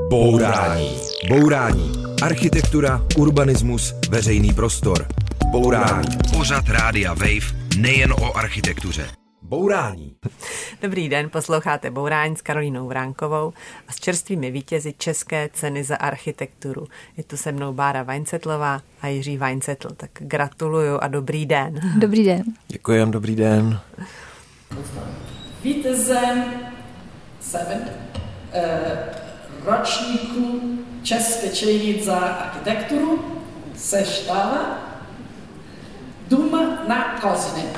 Bourání. Bourání. Architektura, urbanismus, veřejný prostor. Bourání. Pořad Rádia Wave nejen o architektuře. Bourání. Dobrý den, posloucháte Bourání s Karolínou Vránkovou a s čerstvými vítězi České ceny za architekturu. Je tu se mnou Bára Vajncetlová a Jiří Vajncetl. Tak gratuluju a dobrý den. Dobrý den. Děkuji, dobrý den. Vítězem seven, eh, ročníku České ceny za architekturu se stala Dům na Kozině.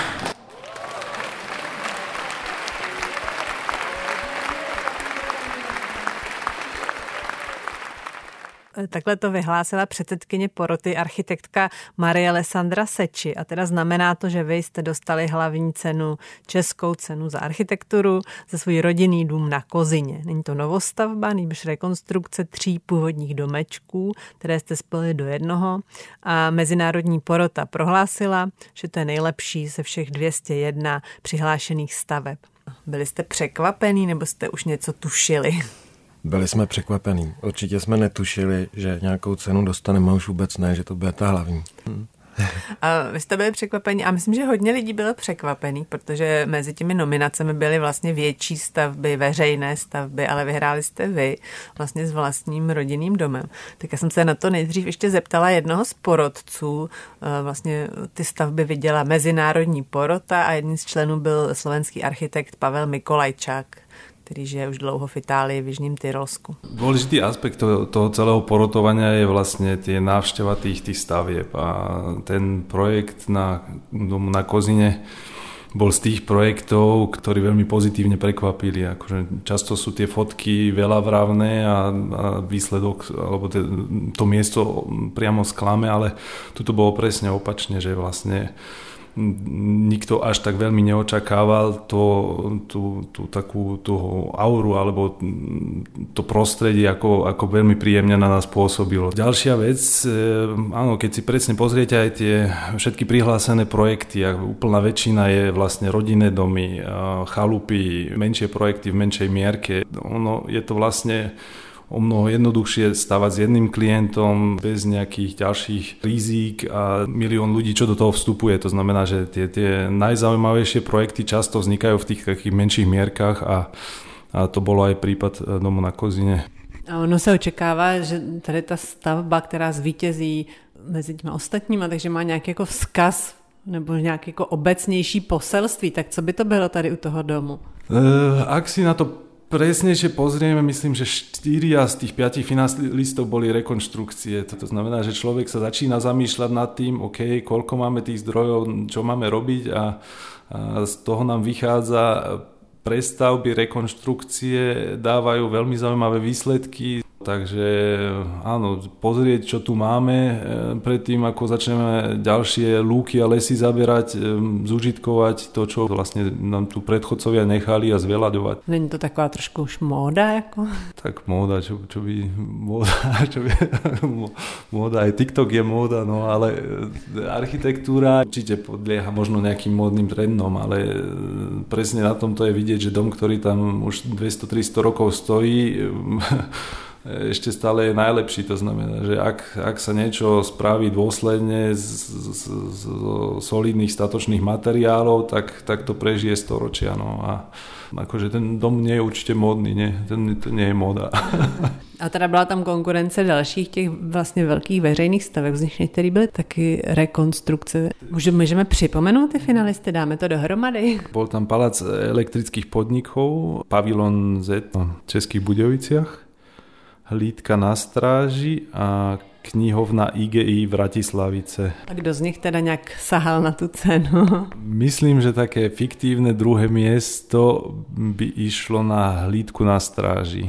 Takhle to vyhlásila předsedkyně poroty architektka Marie Alessandra Seči a teda znamená to, že vy jste dostali hlavní cenu, českou cenu za architekturu za svůj rodinný dům na Kozině. Není to novostavba, nýbrž rekonstrukce tří původních domečků, které jste spojili do jednoho a mezinárodní porota prohlásila, že to je nejlepší ze všech 201 přihlášených staveb. Byli jste překvapený nebo jste už něco tušili? Byli jsme překvapení. Určitě jsme netušili, že nějakou cenu dostaneme, už vůbec ne, že to bude ta hlavní. A vy jste byli překvapení a myslím, že hodně lidí bylo překvapený, protože mezi těmi nominacemi byly vlastně větší stavby, veřejné stavby, ale vyhráli jste vy vlastně s vlastním rodinným domem. Tak já jsem se na to nejdřív ještě zeptala jednoho z porodců. Vlastně ty stavby viděla mezinárodní porota a jedním z členů byl slovenský architekt Pavel Mikolajčák který žije už dlouho v Itálii, v Jižním Tyrolsku. Dôležitý aspekt toho, toho celého porotovania je vlastne tie návšteva tých, tých stavieb a ten projekt na, na Kozine bol z tých projektov, ktorí veľmi pozitívne prekvapili. Často sú tie fotky veľa vravné a, a výsledok, alebo te, to miesto priamo sklame, ale tu to bolo presne opačne, že vlastne nikto až tak veľmi neočakával to, tú, tú takú tú auru alebo to prostredie, ako, ako veľmi príjemne na nás pôsobilo. Ďalšia vec, e, áno, keď si presne pozriete aj tie všetky prihlásené projekty, a úplná väčšina je vlastne rodinné domy, chalupy, menšie projekty v menšej mierke. Ono je to vlastne o mnoho jednoduchšie stavať s jedným klientom bez nejakých ďalších rizík a milión ľudí, čo do toho vstupuje. To znamená, že tie, tie najzaujímavejšie projekty často vznikajú v tých takých menších mierkach a, a to bolo aj prípad e, domu na Kozine. A ono se očekává, že tady ta stavba, která zvítězí mezi těmi ostatními, takže má nějaký jako vzkaz nebo nějaké jako obecnější poselství, tak co by to bylo tady u toho domu? E, ak si na to presnejšie pozrieme, myslím, že štyria z tých piatich finalistov boli rekonštrukcie. To znamená, že človek sa začína zamýšľať nad tým, OK, koľko máme tých zdrojov, čo máme robiť a, a z toho nám vychádza prestavby, rekonštrukcie dávajú veľmi zaujímavé výsledky. Takže áno, pozrieť, čo tu máme, e, predtým ako začneme ďalšie lúky a lesy zaberať, e, zužitkovať to, čo vlastne nám tu predchodcovia nechali a zveľaďovať. Není to taková trošku už móda? Jako? Tak móda, čo, čo by, móda, čo by, móda, aj TikTok je móda, no ale e, architektúra určite podlieha možno nejakým módnym trendom, ale presne na tomto je vidieť, že dom, ktorý tam už 200-300 rokov stojí, ešte stále je najlepší. To znamená, že ak, ak sa niečo spraví dôsledne z, z, z solidných statočných materiálov, tak, tak to prežije storočia. No. A akože ten dom nie je určite módny, nie, ten, to nie je móda. A teda byla tam konkurence dalších těch vlastně velkých veřejných staveb, z nich některý byly taky rekonstrukce. Můžeme, můžeme připomenout ty finalisty, dáme to dohromady. Bol tam palác elektrických podnikov, pavilon Z v Českých Budoviciach, hlídka na stráži a knihovna IGI Vratislavice. A kdo z nich teda nějak sahal na tu cenu? Myslím, že také fiktívne druhé miesto by išlo na hlídku na stráži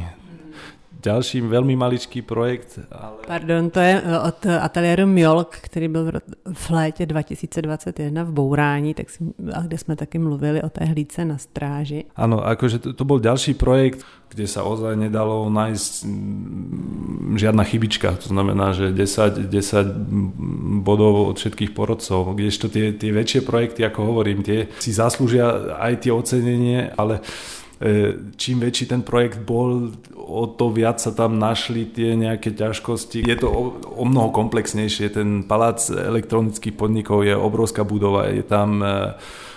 další velmi maličký projekt. Ale... Pardon, to je eh, od ateliéru Mjolk, který byl v létě 2021 v Bourání, tak si, a kde jsme taky mluvili o té hlídce na stráži. Ano, akože to, to byl další projekt, kde sa ozaj nedalo nájsť mm, žiadna chybička. To znamená, že 10, 10 bodov od všetkých porodcov. Kdežto tie, tie väčšie projekty, ako hovorím, tie si zaslúžia aj tie ocenenie, ale čím väčší ten projekt bol, o to viac sa tam našli tie nejaké ťažkosti. Je to o, o mnoho komplexnejšie. Ten palác elektronických podnikov je obrovská budova. Je tam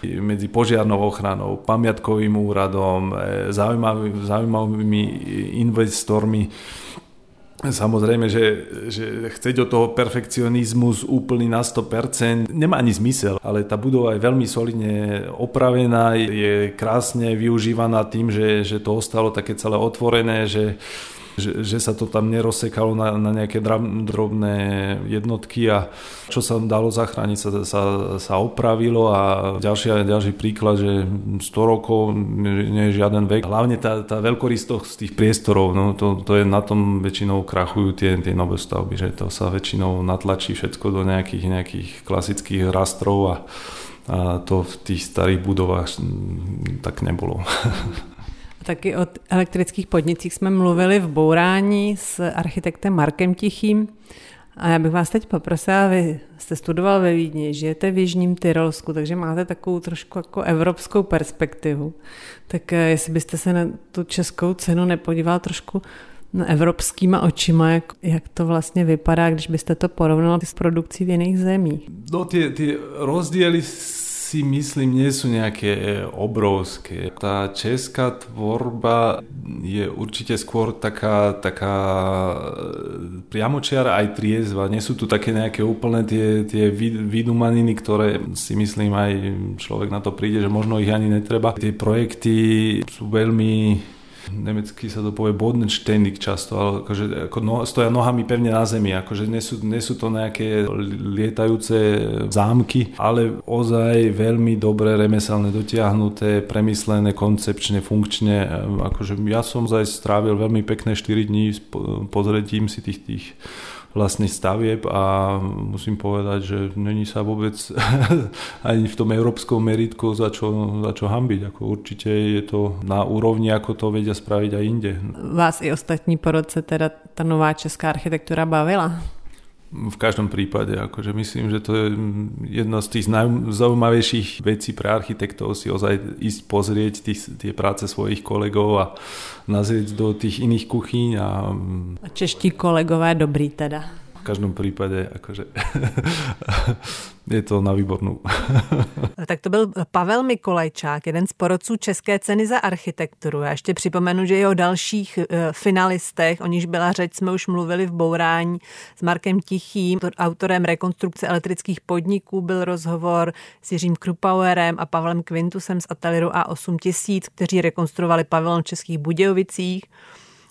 medzi požiarnou ochranou, pamiatkovým úradom, zaujímavými, zaujímavými investormi Samozrejme, že, že chceť od toho perfekcionizmus úplný na 100% nemá ani zmysel, ale tá budova je veľmi solidne opravená, je krásne využívaná tým, že, že to ostalo také celé otvorené, že že, že sa to tam nerozsekalo na, na nejaké drobné jednotky a čo sa dalo zachrániť sa, sa, sa opravilo a ďalší, ďalší príklad, že 100 rokov nie je žiaden vek. Hlavne tá, tá veľkoristosť tých priestorov, no to, to je na tom väčšinou krachujú tie, tie nové stavby, že to sa väčšinou natlačí všetko do nejakých, nejakých klasických rastrov a a to v tých starých budovách tak nebolo. Taky o elektrických podnicích jsme mluvili v Bourání s architektem Markem Tichým. A já bych vás teď poprosila, vy jste studoval ve Vídni, žijete v Jižním Tyrolsku, takže máte takovou trošku jako evropskou perspektivu. Tak eh, jestli byste se na tu českou cenu nepodíval trošku na evropskýma očima, jak, jak to vlastně vypadá, když byste to porovnal s produkcí v jiných zemích. No ty, ty rozdíly si myslím, nie sú nejaké e, obrovské. Tá česká tvorba je určite skôr taká, taká e, priamočiara aj triezva. Nie sú tu také nejaké úplné tie, tie vydumaniny, ktoré si myslím aj človek na to príde, že možno ich ani netreba. Tie projekty sú veľmi nemecky sa to povie bodenständig často, ale akože, ako no, stoja nohami pevne na zemi, akože nie sú, nie sú to nejaké lietajúce zámky, ale ozaj veľmi dobre remeselné, dotiahnuté, premyslené, koncepčne, funkčne. Akože ja som zaj strávil veľmi pekné 4 dní pozretím si tých, tých vlastných stavieb a musím povedať, že není sa vôbec ani v tom európskom meritku za čo, za čo hambiť. Ako určite je to na úrovni, ako to vedia spraviť aj inde. Vás i ostatní po roce teda ta nová česká architektura bavila? V každom prípade, akože myslím, že to je jedna z tých najzaujímavejších vecí pre architektov si ozaj ísť pozrieť tých, tie práce svojich kolegov a nazrieť do tých iných kuchyň. A, a čeští kolegové dobrý teda každom prípade akože je to na výbornou. tak to byl Pavel Mikolajčák, jeden z porodců České ceny za architekturu. Já ještě připomenu, že i o dalších eh, finalistech, o níž byla řeč, jsme už mluvili v Bourání s Markem Tichým, autorem rekonstrukce elektrických podniků byl rozhovor s Jiřím Krupauerem a Pavlem Quintusem z ateliéru A8000, kteří rekonstruovali pavilon v Českých Budějovicích.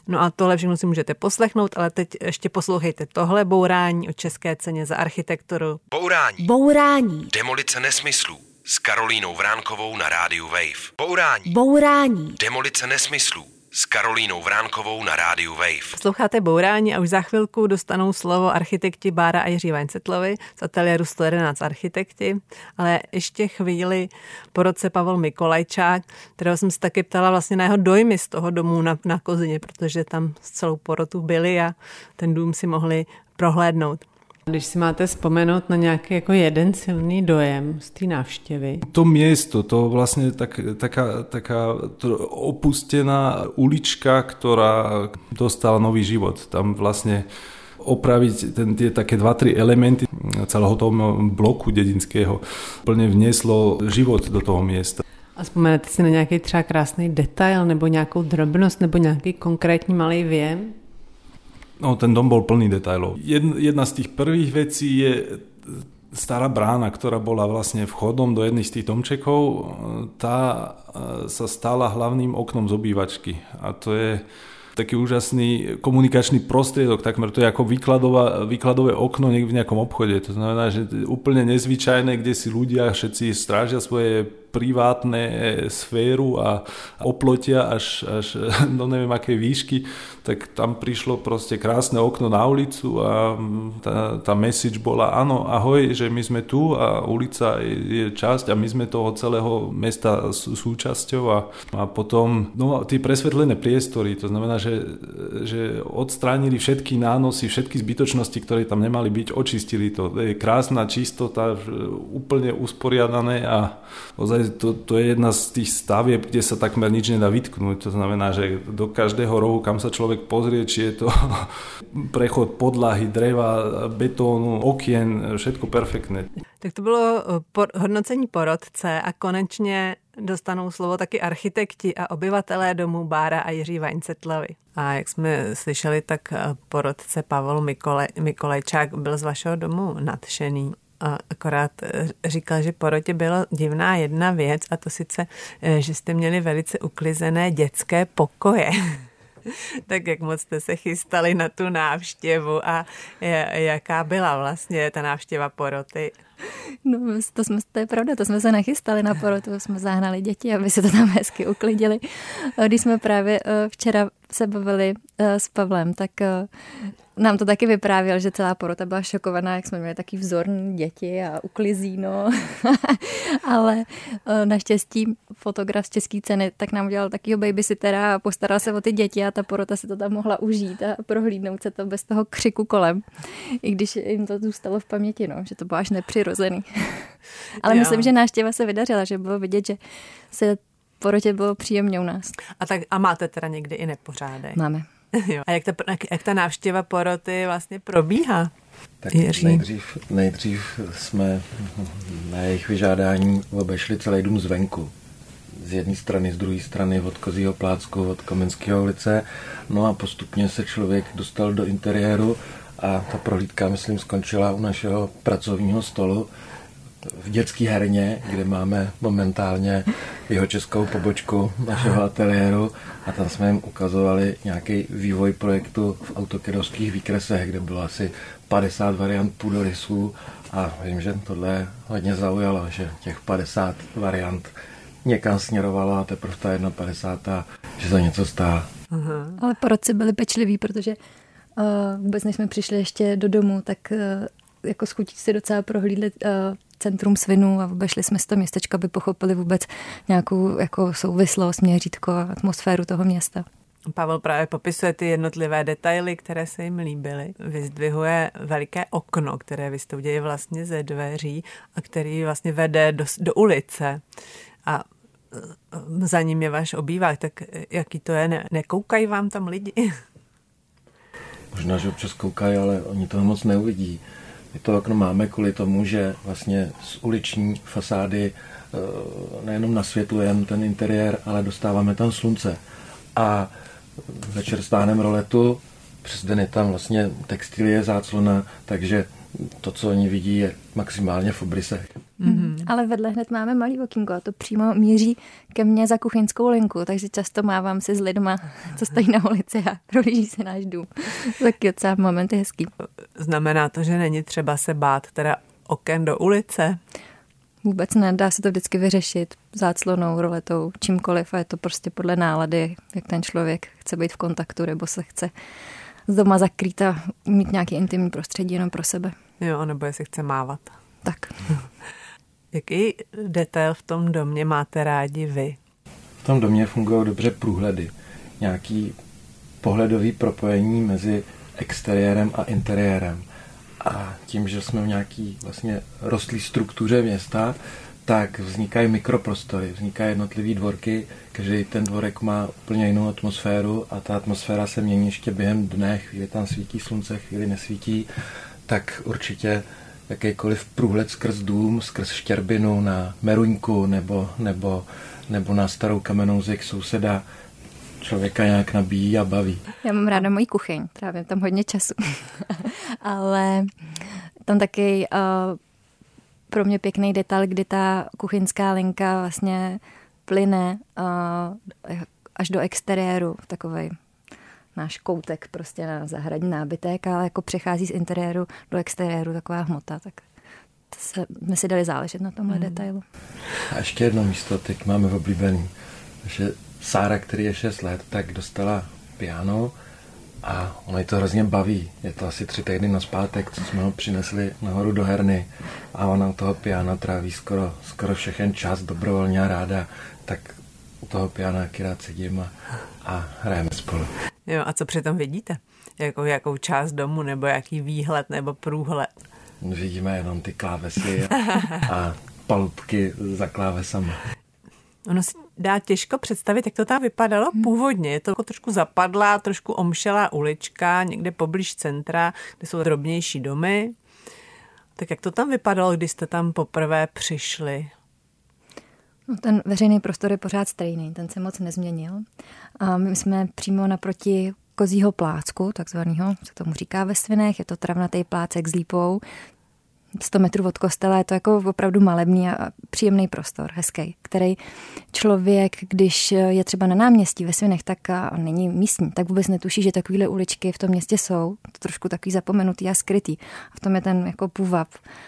No a tohle všechno si můžete poslechnout, ale teď ještě poslouchejte tohle bourání o české ceně za architekturu. Bourání. Bourání. Demolice nesmyslů s Karolínou Vránkovou na rádiu Wave. Bourání. Bourání. Demolice nesmyslů s Karolínou Vránkovou na rádiu Wave. Posloucháte Bourání a už za chvilku dostanou slovo architekti Bára a Jiří Vajncetlovi z ateliéru 111 architekti, ale ještě chvíli po roce Pavel Mikolajčák, kterého jsem se taky ptala vlastně na jeho dojmy z toho domu na, na Kozině, protože tam s celou porotu byli a ten dům si mohli prohlédnout. Když si máte vzpomenout na nějaký jako jeden silný dojem z té návštěvy. To město, to vlastně tak, taká, taká opustená ulička, která dostala nový život. Tam vlastně opraviť ten, tie také dva, tri elementy celého toho bloku dedinského plně vneslo život do toho města. A vzpomenete si na nějaký třeba krásný detail nebo nějakou drobnost nebo nějaký konkrétní malý věm? No, ten dom bol plný detailov. Jedna z tých prvých vecí je stará brána, ktorá bola vlastne vchodom do jednej z tých domčekov, tá e, sa stala hlavným oknom z obývačky. A to je taký úžasný komunikačný prostriedok, takmer to je ako výkladová, výkladové okno v nejakom obchode. To znamená, že úplne nezvyčajné, kde si ľudia všetci strážia svoje privátne sféru a oplotia až, až do neviem akej výšky, tak tam prišlo proste krásne okno na ulicu a tá, tá message bola áno, ahoj, že my sme tu a ulica je časť a my sme toho celého mesta súčasťou a, a potom no, tie presvetlené priestory, to znamená, že, že odstránili všetky nánosy, všetky zbytočnosti, ktoré tam nemali byť, očistili to. Je krásna čistota, úplne usporiadané a ozaj naozaj to, to je jedna z tých stavieb, kde sa takmer nič nedá vytknúť. To znamená, že do každého rohu, kam sa človek pozrie, či je to prechod podlahy, dreva, betónu, okien, všetko perfektné. Tak to bylo eh, por- hodnocení porodce a konečně dostanou slovo taky architekti a obyvatelé domů Bára a Jiří Vaňcetlovi. A jak jsme slyšeli, tak eh, porodce Pavel Mikole, Mikolejčák byl z vašeho domu nadšený. A akorát eh, říkal, že porotě byla divná jedna věc a to sice, eh, že jste měli velice uklizené dětské pokoje. tak jak moc jste se chystali na tu návštěvu a jaká byla vlastně ta návštěva poroty? No, to, jsme, to je pravda, to jsme se nachystali na porotu, jsme zahnali děti, aby se to tam hezky uklidili. Když jsme právě eh, včera se bavili eh, s Pavlem, tak eh, nám to taky vyprávěl, že celá porota byla šokovaná, jak jsme měli taký vzorný děti a uklizí, no. Ale naštěstí fotograf z české ceny tak nám udělal takýho babysittera a postaral se o ty děti a ta porota si to tam mohla užít a prohlídnout se to bez toho křiku kolem. I když jim to zůstalo v paměti, no, že to bylo až nepřirozený. Ale Já. myslím, že náštěva se vydařila, že bylo vidět, že se porotě bylo příjemně u nás. A, tak, a máte teda někdy i nepořádek? Máme. Jo. A jak ta, jak ta návštěva poroty vlastně probíhá? Tak nejdřív, nejdřív jsme na jejich vyžádání obešli celý dům zvenku. Z jedné strany, z druhé strany, od Kozího plácku, od Komenského ulice. No a postupně se člověk dostal do interiéru a ta prohlídka, myslím, skončila u našeho pracovního stolu v dětské herně, kde máme momentálně jeho českou pobočku našeho ateliéru a tam jsme jim ukazovali nějaký vývoj projektu v autokedovských výkresech, kde bylo asi 50 variant půdorysů a vím, že tohle hodně zaujalo, že těch 50 variant někam směrovalo a teprve ta 51. že to něco stá. Uh-huh. Ale porodci byli pečliví, protože uh, vůbec než jsme přišli ještě do domu, tak uh, jako schutí si docela prohlídli uh, centrum svinů a obešli jsme z toho městečka, aby pochopili vůbec nějakou jako souvislost, měřítko a atmosféru toho města. Pavel právě popisuje ty jednotlivé detaily, které se jim líbily. Vyzdvihuje veliké okno, které vy jste udělali vlastně ze dveří a který vlastně vede do, do ulice. A e, za ním je váš obývák, tak jaký to je? Ne, nekoukají vám tam lidi? Možná, že občas koukají, ale oni toho moc neuvidí. My to okno máme kvůli tomu, že vlastně z uliční fasády eh, nejenom nasvětlujeme ten interiér, ale dostáváme tam slunce. A večer stáhneme roletu, přes den je tam vlastně textilie, záclona, takže to, co oni vidí, je maximálně v obrysech. Mm-hmm. Ale vedle hned máme malý okýnko a to přímo míří ke mně za kuchyňskou linku, takže často mávám si s lidma, co stojí na ulici a prohlíží se náš dům. Taky docela moment je hezký. Znamená to, že není třeba se bát teda oken do ulice? Vůbec ne, dá se to vždycky vyřešit záclonou, roletou, čímkoliv a je to prostě podle nálady, jak ten člověk chce být v kontaktu nebo se chce z doma zakrýt a mít nějaký intimní prostředí jenom pro sebe. Jo, nebo jestli chce mávat. Tak. Jaký detail v tom domě máte rádi vy? V tom domě fungují dobře průhledy. Nějaký pohledový propojení mezi exteriérem a interiérem. A tím, že jsme v nějaký vlastně rostlý struktuře města, tak vznikají mikroprostory, vznikají jednotlivé dvorky, každý ten dvorek má úplně jinou atmosféru a ta atmosféra se mění ještě během dne, chvíli tam svítí slunce, chvíli nesvítí, tak určitě jakýkoliv průhled skrz dům, skrz štěrbinu na Meruňku nebo, nebo, nebo na starou kamennou zeď souseda člověka nějak nabíjí a baví. Já mám ráda moji kuchyň, trávím tam hodně času. Ale tam taky uh, pro mě pěkný detail, kdy ta kuchyňská linka vlastně plyne uh, až do exteriéru, takový náš koutek prostě na zahradní nábytek, ale jako přechází z interiéru do exteriéru taková hmota, tak to se, jsme si dali záležet na tomhle mm. detailu. A ještě jedno místo teď máme v oblíbený, že Sára, který je 6 let, tak dostala piano a ono ji to hrozně baví. Je to asi tři týdny na zpátek, co jsme ho přinesli nahoru do herny a ona u toho piana tráví skoro, skoro všechen čas dobrovolně a ráda, tak toho piana rád sedím a, a hrajeme spolu. Jo, a co přitom vidíte? Jako, jakou část domu, nebo jaký výhled, nebo průhled? Vidíme jenom ty klávesy a, a palubky za klávesama. Ono si dá těžko představit, jak to tam vypadalo hmm. původně. Je to jako trošku zapadlá, trošku omšelá ulička, někde poblíž centra, kde jsou drobnější domy. Tak jak to tam vypadalo, když jste tam poprvé přišli? No, ten veřejný prostor je pořád stejný, ten se moc nezměnil. A my jsme přímo naproti kozího plácku, takzvaného, se tomu říká ve Svinech, je to travnatý plácek s lípou, 100 metrů od kostela, je to jako opravdu malebný a příjemný prostor, hezký, který člověk, když je třeba na náměstí ve Svinech, tak a není místní, tak vůbec netuší, že takovéhle uličky v tom městě jsou. To trošku takový zapomenutý a skrytý. A v tom je ten jako půvab,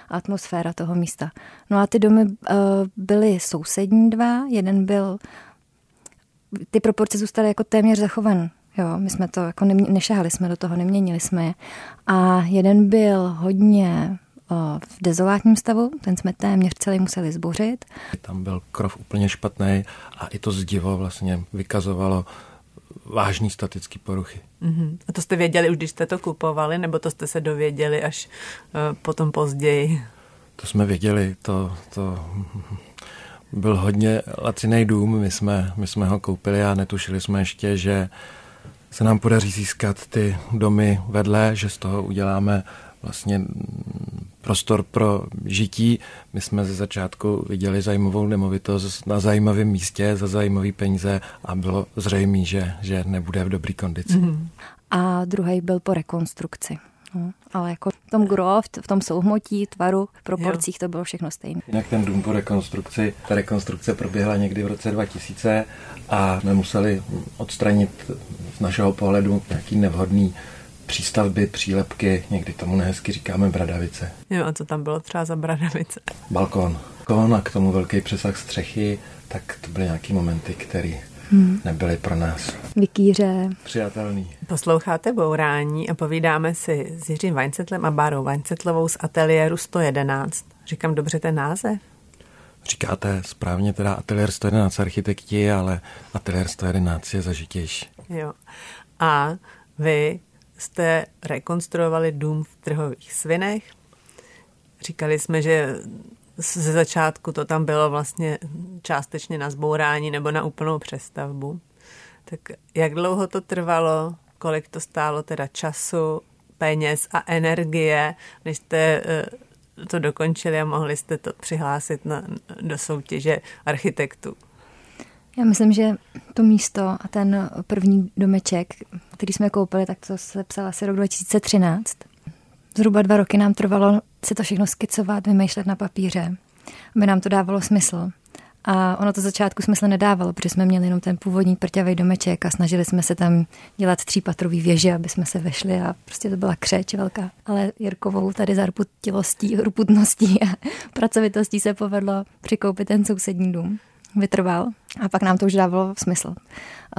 atmosféra toho místa. No a ty domy uh, byly sousední dva, jeden byl ty proporce zůstaly jako téměř zachovan Jo, my jsme to jako nešahali jsme do toho, neměnili jsme je. A jeden byl hodně v dezolátním stavu, ten jsme téměř celý museli zbořit. Tam byl krov úplně špatný a i to zdivo vlastně vykazovalo vážný statický poruchy. Uh-huh. A to jste věděli už, když jste to kupovali, nebo to jste se dověděli až uh, potom později? To jsme věděli, to, to byl hodně laciný dům, my jsme, my jsme ho koupili a netušili jsme ještě, že se nám podaří získat ty domy vedle, že z toho uděláme vlastně prostor pro žití. My jsme ze začátku viděli zajímavou nemovitost na zajímavém místě za zajímavé peníze a bylo zřejmé, že, že nebude v dobré kondici. Mm-hmm. A druhý byl po rekonstrukci. No, ale jako v tom groft, v tom souhmotí, tvaru, proporcích jo. to bylo všechno stejné. Jinak ten dům po rekonstrukci, ta rekonstrukce proběhla někdy v roce 2000 a my museli odstranit z našeho pohledu nějaký nevhodný přístavby, přílepky, někdy tomu nehezky říkáme bradavice. Jo, a co tam bylo třeba za bradavice? Balkon. Balkon a k tomu velký přesah střechy, tak to byly nějaký momenty, které hmm. nebyly pro nás. Vikýře. Přijatelný. Posloucháte Bourání a povídáme si s Jiřím Vaňcetlem a Bárou Vaňcetlovou z ateliéru 111. Říkám dobře ten název? Říkáte správně teda ateliér 111 architekti, ale ateliér 111 je zažitější. Jo. A vy jste rekonstruovali dům v trhových svinech. Říkali jsme, že ze začátku to tam bylo vlastně částečně na zbourání nebo na úplnou přestavbu. Tak jak dlouho to trvalo, kolik to stálo teda času, peněz a energie, než jste eh, to dokončili a mohli jste to přihlásit na, do soutěže architektů? Já myslím, že to místo a ten první domeček, který jsme koupili, tak to se psal asi rok 2013. Zhruba dva roky nám trvalo si to všechno skicovat, vymýšlet na papíře, aby nám to dávalo smysl. A ono to začátku smysl nedávalo, protože jsme měli jenom ten původní prťavý domeček a snažili jsme se tam dělat třípatrový věže, aby jsme se vešli a prostě to byla křeč velká. Ale Jirkovou tady za ruputilostí, ruputností a pracovitostí se povedlo přikoupit ten sousední dům vytrval a pak nám to už dávalo smysl.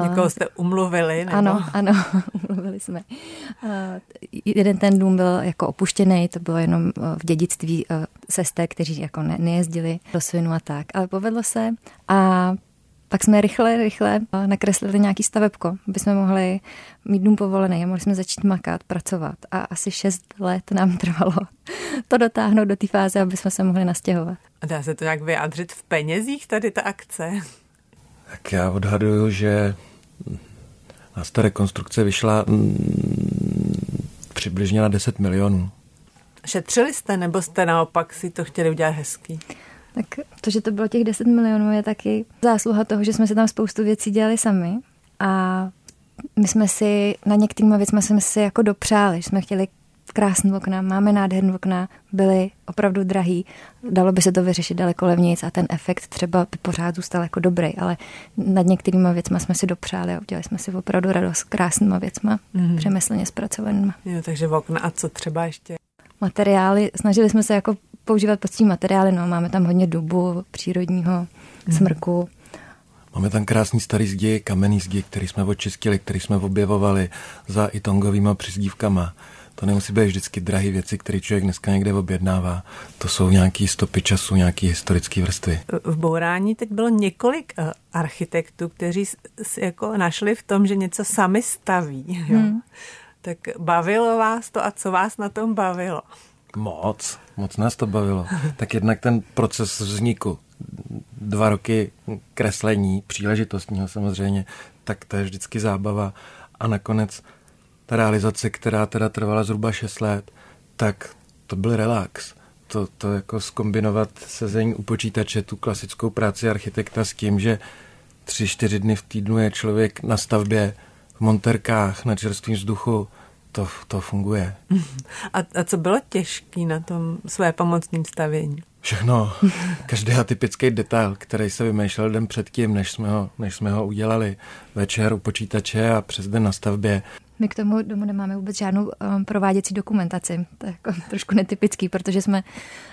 Někoho jste umluvili? Nebo? Ano, ano, umluvili jsme. Jeden ten dům byl jako opuštěný, to bylo jenom e, v dědictví e, sester, kteří jako ne, nejezdili do svinu a tak. Ale povedlo se a pak jsme rychle, rychle nakreslili nějaký stavebko, aby jsme mohli mít dům povolený a mohli jsme začít makat, pracovat. A asi šest let nám trvalo to dotáhnout do té fáze, aby jsme se mohli nastěhovat. A dá se to nějak vyjádřit v penězích, tady ta akce? Tak já odhaduju, že nás ta rekonstrukce vyšla mm, přibližně na 10 milionů. Šetřili jste, nebo jste naopak si to chtěli udělat hezký? Tak to, že to bylo těch 10 milionů, je taky zásluha toho, že jsme si tam spoustu věcí dělali sami a my jsme si na některými věcmi jsme si jako dopřáli, že jsme chtěli krásné okna, máme nádherné okna, byly opravdu drahý, dalo by se to vyřešit daleko levnějc a ten efekt třeba by pořád zůstal jako dobrý, ale nad některými věcmi jsme si dopřáli a udělali jsme si opravdu radost krásnýma věcma, mm. přemyslně zpracovanýma. Jo, takže okna a co třeba ještě? Materiály, snažili jsme se jako používat poctivý materiály, no, máme tam hodně dubu, přírodního, mm. smrku, Máme tam krásný starý zdi, kamenný zdi, který jsme očistili, který jsme objevovali za itongovýma přizdívkama. To nemusí být vždycky drahé věci, které člověk dneska někde objednává. To jsou nějaké stopy času, nějaké historické vrstvy. V Bourání teď bylo několik uh, architektů, kteří si jako našli v tom, že něco sami staví. Jo? Hmm. Tak bavilo vás to a co vás na tom bavilo? Moc, moc nás to bavilo. Tak jednak ten proces vzniku, dva roky kreslení, příležitostního samozřejmě, tak to je vždycky zábava. A nakonec ta realizace, která teda trvala zhruba 6 let, tak to byl relax. To, to jako skombinovat sezení u počítače, tu klasickou práci architekta s tím, že tři, čtyři dny v týdnu je člověk na stavbě, v monterkách, na čerstvém vzduchu, to, to funguje. A, a co bylo těžké na tom své pomocným stavění? Všechno. Každý atypický detail, který se vymýšlel den předtím, než jsme, ho, než jsme ho udělali večer u počítače a přes den na stavbě. My k tomu domu nemáme vůbec žádnou um, prováděcí dokumentaci. To je jako trošku netypický, protože jsme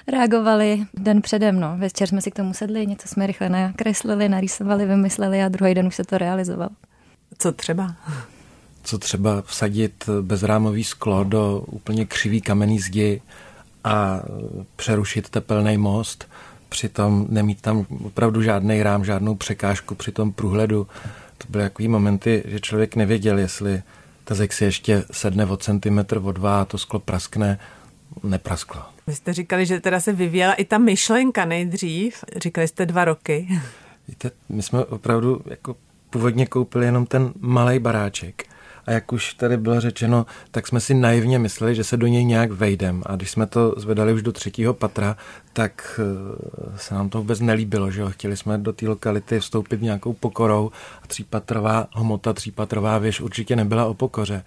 reagovali den předem. No. Večer jsme si k tomu sedli, něco jsme rychle nakreslili, narýsovali, vymysleli a druhý den už se to realizovalo. Co třeba? Co třeba vsadit bezrámový sklo do úplně křivý kamenný zdi a přerušit tepelný most, přitom nemít tam opravdu žádný rám, žádnou překážku při tom průhledu. To byly takový momenty, že člověk nevěděl, jestli ta zeď si ještě sedne o centimetr, o dva a to sklo praskne, neprasklo. Vy jste říkali, že teda se vyvíjela i ta myšlenka nejdřív. Říkali jste dva roky. Víte, my jsme opravdu jako původně koupili jenom ten malý baráček a jak už tady bylo řečeno, tak jsme si naivně mysleli, že se do něj nějak vejdem. A když jsme to zvedali už do třetího patra, tak eh, se nám to vůbec nelíbilo, že jo? Chtěli jsme do té lokality vstoupit nějakou pokorou a třípatrová hmota, třípatrová věž určitě nebyla o pokoře.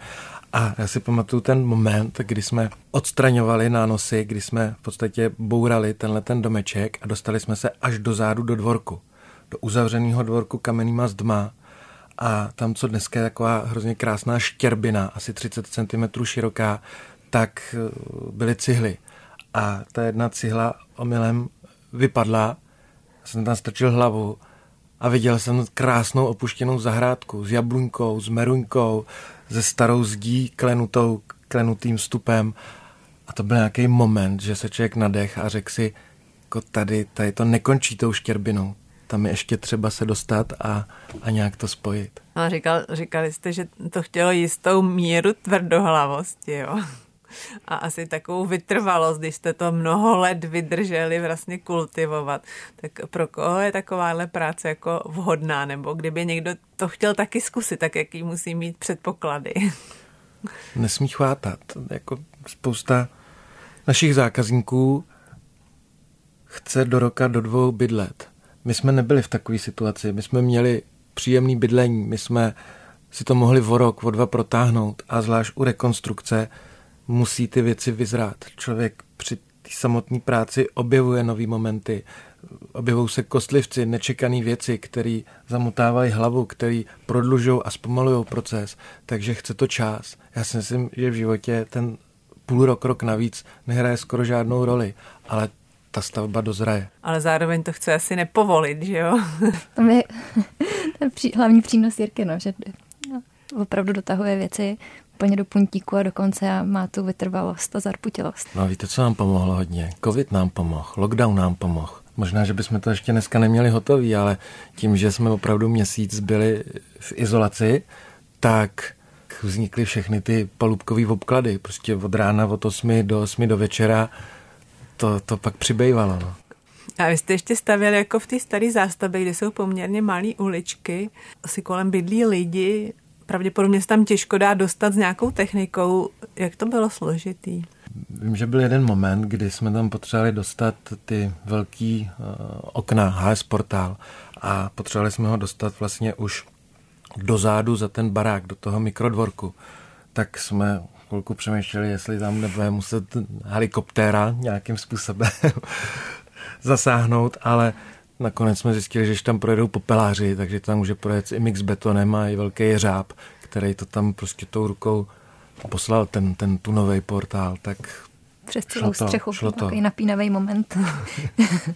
A já si pamatuju ten moment, kdy jsme odstraňovali nánosy, kdy jsme v podstatě bourali tenhle ten domeček a dostali jsme se až do zádu do dvorku. Do uzavřeného dvorku kamennýma zdma a tam, co dneska je taková hrozně krásná štěrbina, asi 30 cm široká, tak eh, byly cihly. A ta jedna cihla omylem vypadla, jsem tam strčil hlavu a viděl jsem krásnou opuštěnou zahrádku s jabluňkou, s meruňkou, se starou zdí klenutou, klenutým stupem. A to byl nějaký moment, že se člověk nadech a řekl si, jako tady, tady to nekončí tou štěrbinou tam je ještě třeba se dostat a, a nějak to spojit. A říkal, říkali jste, že to chtělo jistou míru tvrdohlavosti, jo? A asi takovou vytrvalost, když jste to mnoho let vydrželi vlastně kultivovat. Tak pro koho je takováhle práce jako vhodná? Nebo kdyby někdo to chtěl taky zkusit, tak jaký musí mít předpoklady? Nesmí chvátat. Jako spousta našich zákazníků chce do roka, do dvou bydlet. My jsme nebyli v takové situaci. My jsme měli příjemný bydlení, my jsme si to mohli o rok, o dva protáhnout a zvlášť u rekonstrukce musí ty věci vyzrát. Člověk při té samotné práci objevuje nové momenty, objevují se kostlivci, nečekané věci, které zamotávají hlavu, které prodlužují a zpomalují proces, takže chce to čas. Já si myslím, že v životě ten půl rok, rok navíc nehraje skoro žádnou roli, ale ta stavba dozraje. Ale zároveň to chce asi nepovolit, že jo? To je ten pří, hlavní přínos Jirky, no, že no, opravdu dotahuje věci úplně do puntíku a do konce a má tu vytrvalost a zarputilost. No víte, co nám pomohlo hodně? Covid nám pomohl, lockdown nám pomohl. Možná, že bychom to ještě dneska neměli hotový, ale tím, že jsme opravdu měsíc byli v izolaci, tak vznikly všechny ty palubkové obklady. Prostě od rána od 8 do 8 do večera to, to pak přibývalo. No. A vy jste ještě stavěli jako v té staré zástavbě, kde jsou poměrně malé uličky, asi kolem bydlí lidi, pravděpodobně se tam těžko dá dostat s nějakou technikou. Jak to bylo složitý? Vím, že byl jeden moment, kdy jsme tam potřebovali dostat ty velký uh, okna, HS portál a potřebovali jsme ho dostat vlastně už dozadu za ten barák, do toho mikrodvorku. Tak jsme chvilku přemýšleli, jestli tam nebude muset helikoptéra nějakým způsobem zasáhnout, ale nakonec jsme zjistili, že tam projedou popeláři, takže tam může projet i mix betonem a i velký jeřáb, který to tam prostě tou rukou poslal ten, ten tunový portál, tak přes celou šlo to, střechu, šlo to. takový napínavý moment.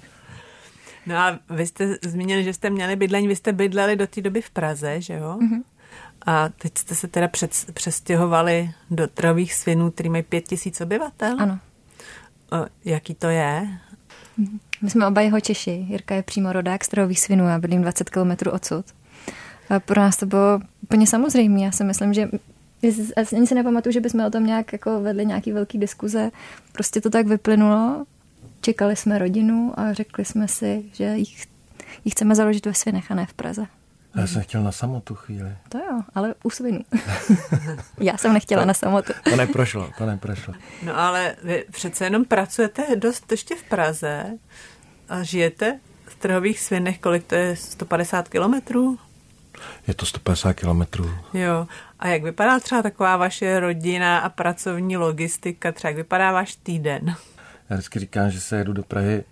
no a vy jste zmínili, že jste měli bydlení, vy jste bydleli do té doby v Praze, že jo? Mm-hmm. A teď jste se teda před, přestěhovali do Trhových svinů, který mají pět tisíc obyvatel? Ano. O, jaký to je? My jsme oba jeho Češi. Jirka je přímo rodák z Trhových svinů, já bydlím 20 kilometrů odsud. A pro nás to bylo úplně samozřejmé. Já si myslím, že Ani se nepamatuju, že bychom o tom nějak jako vedli nějaký velký diskuze. Prostě to tak vyplynulo. Čekali jsme rodinu a řekli jsme si, že jich, jich chceme založit ve Svinech a ne v Praze. Já jsem chtěl na samotu chvíli. To jo, ale u svinu. Já jsem nechtěla to, na samotu. To neprošlo, to neprošlo. No ale vy přece jenom pracujete dost ještě v Praze a žijete v trhových svinech, kolik to je, 150 kilometrů? Je to 150 kilometrů. Jo. A jak vypadá třeba taková vaše rodina a pracovní logistika? Třeba jak vypadá váš týden? Já vždycky říkám, že se jedu do Prahy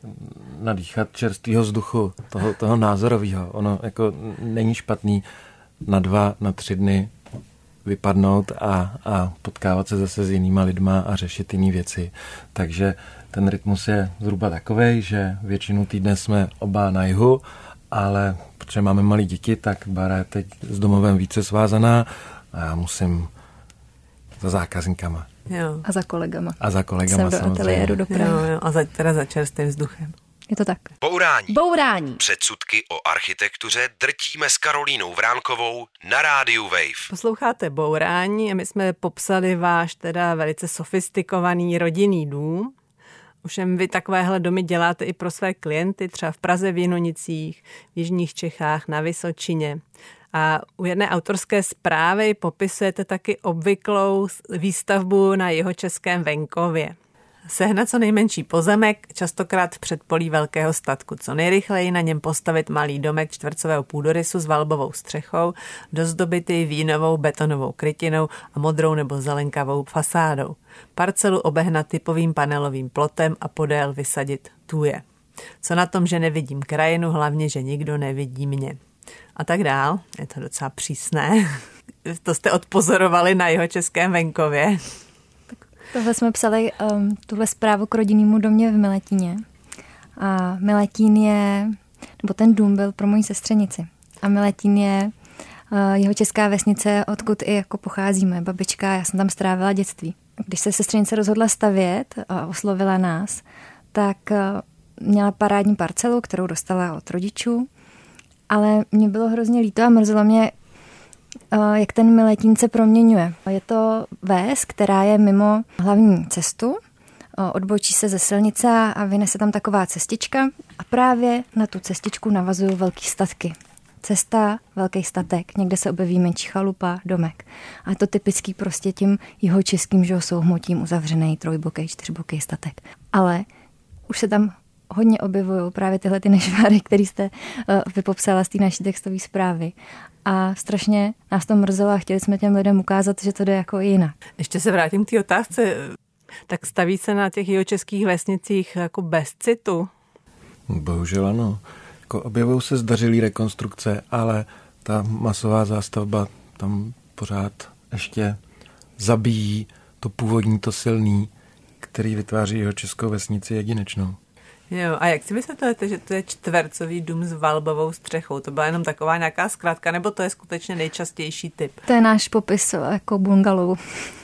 nadýchat čerstvého vzduchu, toho, toho názorového. Ono jako není špatný na dva, na tři dny vypadnout a, a potkávat se zase s jinýma lidma a řešit jiné věci. Takže ten rytmus je zhruba takový, že většinu týdne jsme oba na jihu, ale protože máme malé děti, tak Bara je teď s domovem více svázaná a já musím za zákazníkama. Jo. A za kolegama. A za kolegama Jsem do ateliéru do Jo, jo. A za, teda za čerstvým vzduchem. Je to tak. Bourání. Bourání. Předsudky o architektuře drtíme s Karolínou Vránkovou na rádiu Wave. Posloucháte Bourání a my jsme popsali váš teda velice sofistikovaný rodinný dům. Všem vy takovéhle domy děláte i pro své klienty, třeba v Praze v Jinonicích, v Jižních Čechách, na Vysočině. A u jedné autorské zprávy popisujete taky obvyklou výstavbu na jeho českém venkově. Sehnat co nejmenší pozemek, častokrát v předpolí velkého statku, co nejrychleji na něm postavit malý domek čtvercového půdorysu s valbovou střechou, dozdobitý vínovou betonovou krytinou a modrou nebo zelenkavou fasádou. Parcelu obehnat typovým panelovým plotem a podél vysadit tuje. Co na tom, že nevidím krajinu, hlavně, že nikdo nevidí mě a tak dál. Je to docela přísné. to jste odpozorovali na jeho českém venkově. Tohle jsme psali, um, tuhle zprávu k rodinnému domě v Miletíně. A Miletín je, nebo ten dům byl pro moji sestřenici. A Miletín je uh, jeho česká vesnice, odkud i jako pocházíme. Babička, já jsem tam strávila dětství. Když se sestřenice rozhodla stavět a oslovila nás, tak uh, měla parádní parcelu, kterou dostala od rodičů ale mě bylo hrozně líto a mrzelo mě, eh, jak ten Miletín se proměňuje. Je to ves, která je mimo hlavní cestu, eh, odbočí se ze silnice a vyne se tam taková cestička a právě na tu cestičku navazují velký statky. Cesta, velký statek, někde se objeví menší chalupa, domek. A to typický prostě tím jeho českým že souhmotím uzavřený trojboký, čtyřboký statek. Ale už se tam hodně objevují právě tyhle ty nešváry, které jste uh, vypopsala z té naší textové zprávy. A strašně nás to mrzelo a chtěli jsme těm lidem ukázat, že to jde jako jinak. Ještě se vrátím k té otázce. Tak staví se na těch jeho českých vesnicích jako bez citu? Bohužel ano. Jako objevují se zdařilý rekonstrukce, ale ta masová zástavba tam pořád ještě zabíjí to původní, to silný, který vytváří jeho českou vesnici jedinečnou. Jo, a jak si vysvětlujete, že to je čtvercový dům s valbovou střechou? To byla jenom taková nějaká zkrátka, nebo to je skutečně nejčastější typ? To je náš popis jako bungalovu.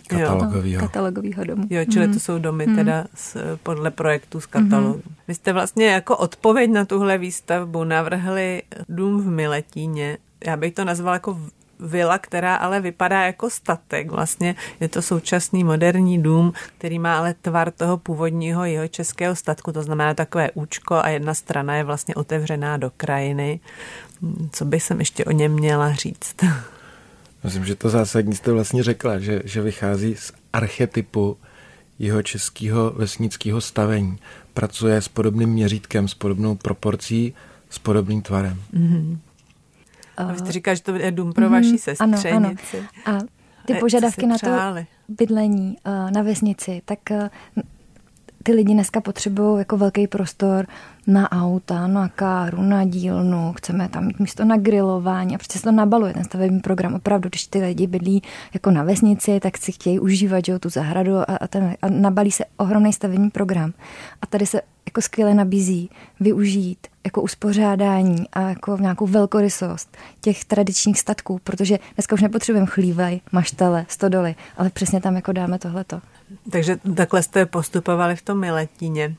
Katalogovýho. Katalogovýho domu. Jo, čili hmm. to jsou domy hmm. teda z, podle projektů z katalogu. Hmm. Vy jste vlastně jako odpověď na tuhle výstavbu navrhli dům v Miletíně. Já bych to nazval jako vila, která ale vypadá jako statek. Vlastně je to současný moderní dům, který má ale tvar toho původního jeho českého statku, to znamená takové účko a jedna strana je vlastně otevřená do krajiny. Co bych jsem ještě o něm měla říct? Myslím, že to zásadní jste vlastně řekla, že, že vychází z archetypu jeho českého vesnického stavení. Pracuje s podobným měřítkem, s podobnou proporcí, s podobným tvarem. Mm-hmm. A vy jste říkal, že to je dům pro vaši mm, sestřenici. Ano, ano. A ty požadavky na to bydlení uh, na vesnici, tak uh, ty lidi dneska potřebují jako velký prostor na auta, na káru, na dílnu, chceme tam mít místo na grilování a přece se to nabaluje ten stavební program. Opravdu, když ty lidi bydlí jako na vesnici, tak si chtějí užívat že, tu zahradu a, a, ten, a nabalí se ohromný stavební program. A tady se jako skvěle nabízí využít jako uspořádání a jako nějakou velkorysost těch tradičních statků, protože dneska už nepotřebujeme chlívaj, maštale, stodoly, ale přesně tam jako dáme tohleto. Takže takhle jste postupovali v tom Miletíně.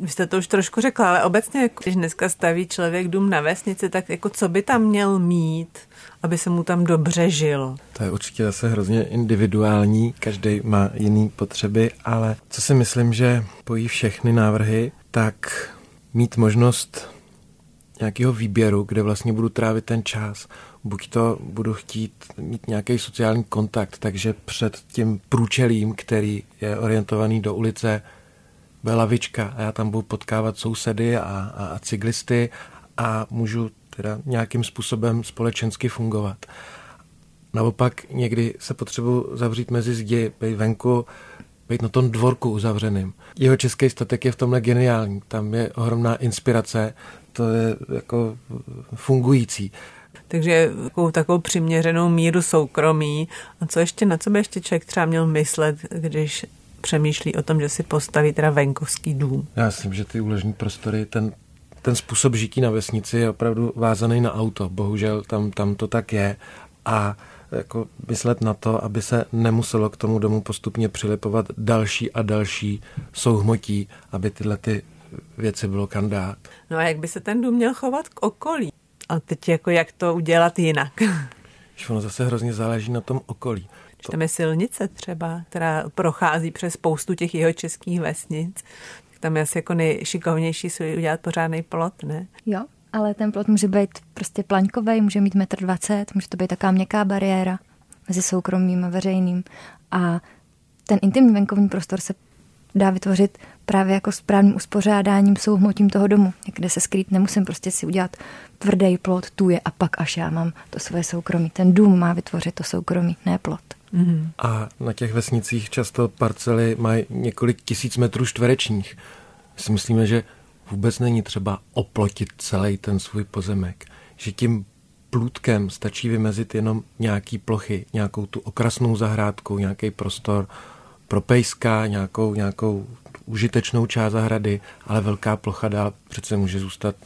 Vy jste to už trošku řekla, ale obecně, když dneska staví člověk dům na vesnici, tak jako co by tam měl mít, aby se mu tam dobře žilo? To je určitě zase hrozně individuální, každý má jiný potřeby, ale co si myslím, že pojí všechny návrhy, tak mít možnost nějakého výběru, kde vlastně budu trávit ten čas. Buď to budu chtít mít nějaký sociální kontakt, takže před tím průčelím, který je orientovaný do ulice, bude lavička a já tam budu potkávat sousedy a, a, a cyklisty a můžu teda nějakým způsobem společensky fungovat. Naopak někdy se potřebuji zavřít mezi zdi, být venku, být na tom dvorku uzavřeným. Jeho český statek je v tomhle geniální. Tam je ohromná inspirace, to je jako fungující. Takže takovou, takovou přiměřenou míru soukromí. A co ještě, na co by ještě člověk třeba měl myslet, když přemýšlí o tom, že si postaví teda venkovský dům? Já myslím, že ty úložní prostory, ten, ten způsob žití na vesnici je opravdu vázaný na auto. Bohužel tam, tam to tak je. A jako myslet na to, aby se nemuselo k tomu domu postupně přilipovat další a další souhmotí, aby tyhle ty věci bylo kandát. No a jak by se ten dům měl chovat k okolí? A teď jako jak to udělat jinak? Ono zase hrozně záleží na tom okolí. Když tam je silnice třeba, která prochází přes spoustu těch jeho českých vesnic, tam je asi jako nejšikovnější si udělat pořádný plot, ne? Jo, ale ten plot může být prostě plaňkový, může mít metr dvacet, může to být taková měkká bariéra mezi soukromým a veřejným. A ten intimní venkovní prostor se dá vytvořit právě jako správným uspořádáním, souhmotím toho domu, kde se skrýt nemusím prostě si udělat tvrdý plot, tu je a pak až já mám to svoje soukromí. Ten dům má vytvořit to soukromí, ne plot. Mm-hmm. A na těch vesnicích často parcely mají několik tisíc metrů čtverečních. My si myslíme, že vůbec není třeba oplotit celý ten svůj pozemek. Že tím plůtkem stačí vymezit jenom nějaký plochy, nějakou tu okrasnou zahrádku, nějaký prostor pro pejska, nějakou, nějakou užitečnou část zahrady, ale velká plocha dál přece může zůstat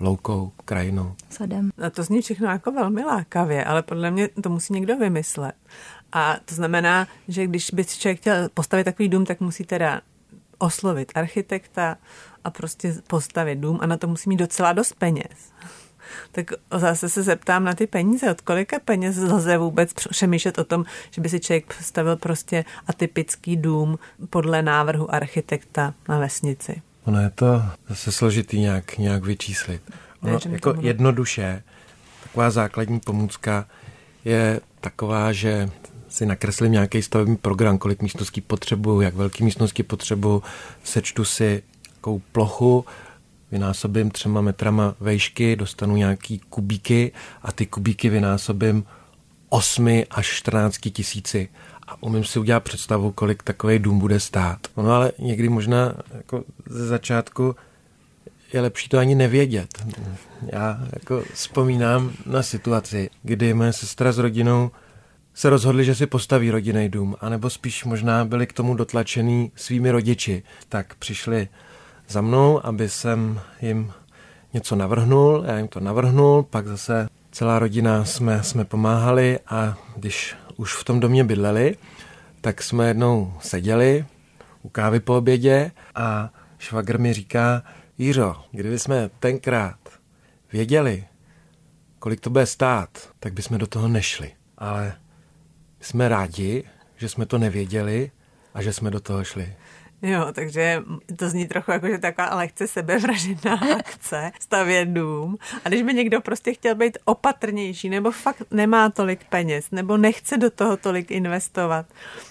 loukou, krajinou. Sadem. A to zní všechno jako velmi lákavě, ale podle mě to musí někdo vymyslet. A to znamená, že když by člověk chtěl postavit takový dům, tak musí teda oslovit architekta a prostě postavit dům a na to musí mít docela dost peněz. Tak zase se zeptám na ty peníze. Od kolika peněz lze vůbec přemýšlet o tom, že by si člověk stavil prostě atypický dům podle návrhu architekta na vesnici? Ono je to zase složitý nějak, nějak vyčíslit. Ono jako jednoduše, taková základní pomůcka je taková, že si nakreslím nějaký stavební program, kolik místností potřebuju, jak velký místnosti potřebuju, sečtu si takovou plochu, vynásobím třema metrama vejšky, dostanu nějaký kubíky a ty kubíky vynásobím 8 až 14 tisíci a umím si udělat představu, kolik takový dům bude stát. Ono ale někdy možná jako ze začátku je lepší to ani nevědět. Já jako vzpomínám na situaci, kdy moje sestra s rodinou se rozhodli, že si postaví rodinný dům, anebo spíš možná byli k tomu dotlačený svými rodiči. Tak přišli za mnou, aby jsem jim něco navrhnul, já jim to navrhnul, pak zase celá rodina jsme, jsme pomáhali a když už v tom domě bydleli, tak jsme jednou seděli u kávy po obědě a švagr mi říká, Jířo, kdyby jsme tenkrát věděli, kolik to bude stát, tak bychom do toho nešli. Ale jsme rádi, že jsme to nevěděli a že jsme do toho šli. Jo, takže to zní trochu jako, že taková lehce sebevražená akce, stavět dům. A když by někdo prostě chtěl být opatrnější, nebo fakt nemá tolik peněz, nebo nechce do toho tolik investovat,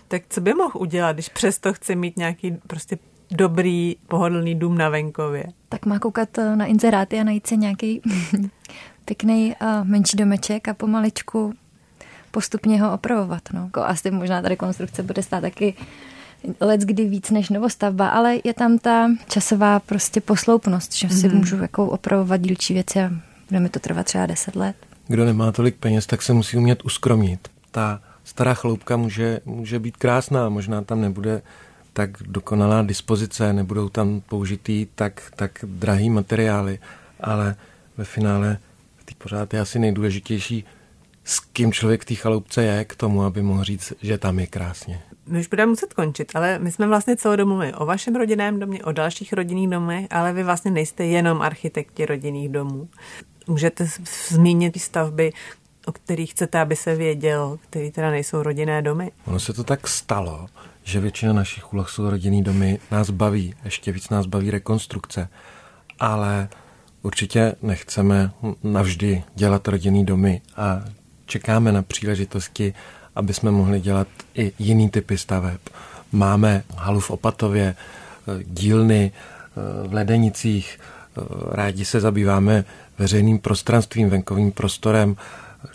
tak co by mohl udělat, když přesto chce mít nějaký prostě dobrý, pohodlný dům na venkově? Tak má koukat eh, na inzeráty a najít si nějaký pěkný uh, menší domeček a pomaličku postupně ho opravovat. No. Jako asi možná ta rekonstrukce bude stát taky let kdy víc než novostavba, ale je tam ta časová prostě posloupnost, že si mm-hmm. můžu jako opravovat dílčí věci a bude mi to trvat třeba 10 let. Kdo nemá tolik peněz, tak se musí umět uskromnit. Ta stará chloupka může, může být krásná, možná tam nebude tak dokonalá dispozice, nebudou tam použitý tak, tak drahý materiály, ale ve finále pořád je asi nejdůležitější, s kým člověk v té chaloupce je k tomu, aby mohl říct, že tam je krásně. My už budeme muset končit, ale my jsme vlastně celou dobu mluvili o vašem rodinném domě, o dalších rodinných domech, ale vy vlastně nejste jenom architekti rodinných domů. Můžete zmínit stavby, o kterých chcete, aby se věděl, který teda nejsou rodinné domy? Ono se to tak stalo, že většina našich úloh jsou rodinný domy. Nás baví, ještě víc nás baví rekonstrukce. Ale určitě nechceme navždy dělat rodinný domy a čekáme na příležitosti, aby jsme mohli dělat i jiný typy staveb. Máme halu v Opatově, dílny v Ledenicích, rádi se zabýváme veřejným prostranstvím, venkovým prostorem.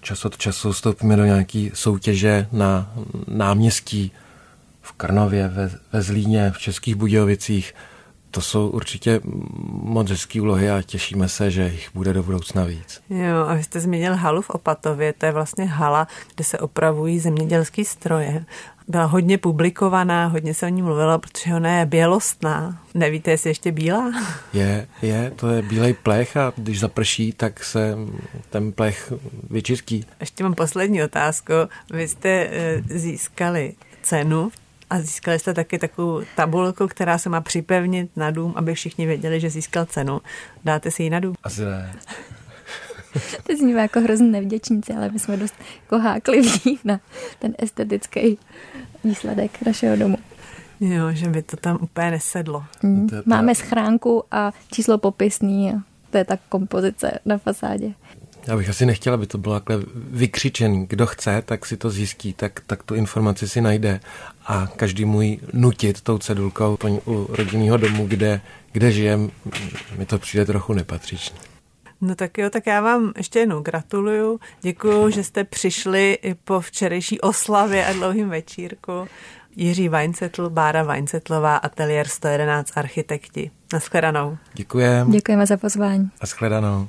Čas od času vstoupíme do nějaké soutěže na náměstí v Krnově, ve, ve Zlíně, v Českých Budějovicích. To jsou určitě moc hezké úlohy a těšíme se, že jich bude do budoucna víc. Jo, a vy jste zmínil halu v Opatově, to je vlastně hala, kde se opravují zemědělské stroje. Byla hodně publikovaná, hodně se o ní mluvilo, protože ona je bělostná. Nevíte, jestli ještě bílá? Je, je, to je bílej plech a když zaprší, tak se ten plech vyčistí. Ještě mám poslední otázku. Vy jste eh, získali cenu a získali jste taky takovou tabulku, která se má připevnit na dům, aby všichni věděli, že získal cenu. Dáte si ji na dům? Asi ne. to zní jako hrozně nevděčníci, ale my jsme dost jako hákliví na ten estetický výsledek našeho domu. Jo, že by to tam úplně nesedlo. Mm. Máme schránku a číslo popisný a to je ta kompozice na fasádě. Já bych asi nechtěla, aby to bylo takhle vykřičený. Kdo chce, tak si to zjistí, tak, tak tu informaci si najde a každý můj nutit tou cedulkou u rodinného domu, kde, kde žijem, mi to přijde trochu nepatřičné. No tak jo, tak já vám ještě jednou gratuluju. Děkuji, že jste přišli i po včerejší oslavě a dlouhým večírku. Jiří Weinzetl, Bára Weinzetlová, Ateliér 111 Architekti. Naschledanou. Děkujeme. Děkujeme za pozvání. Naschledanou.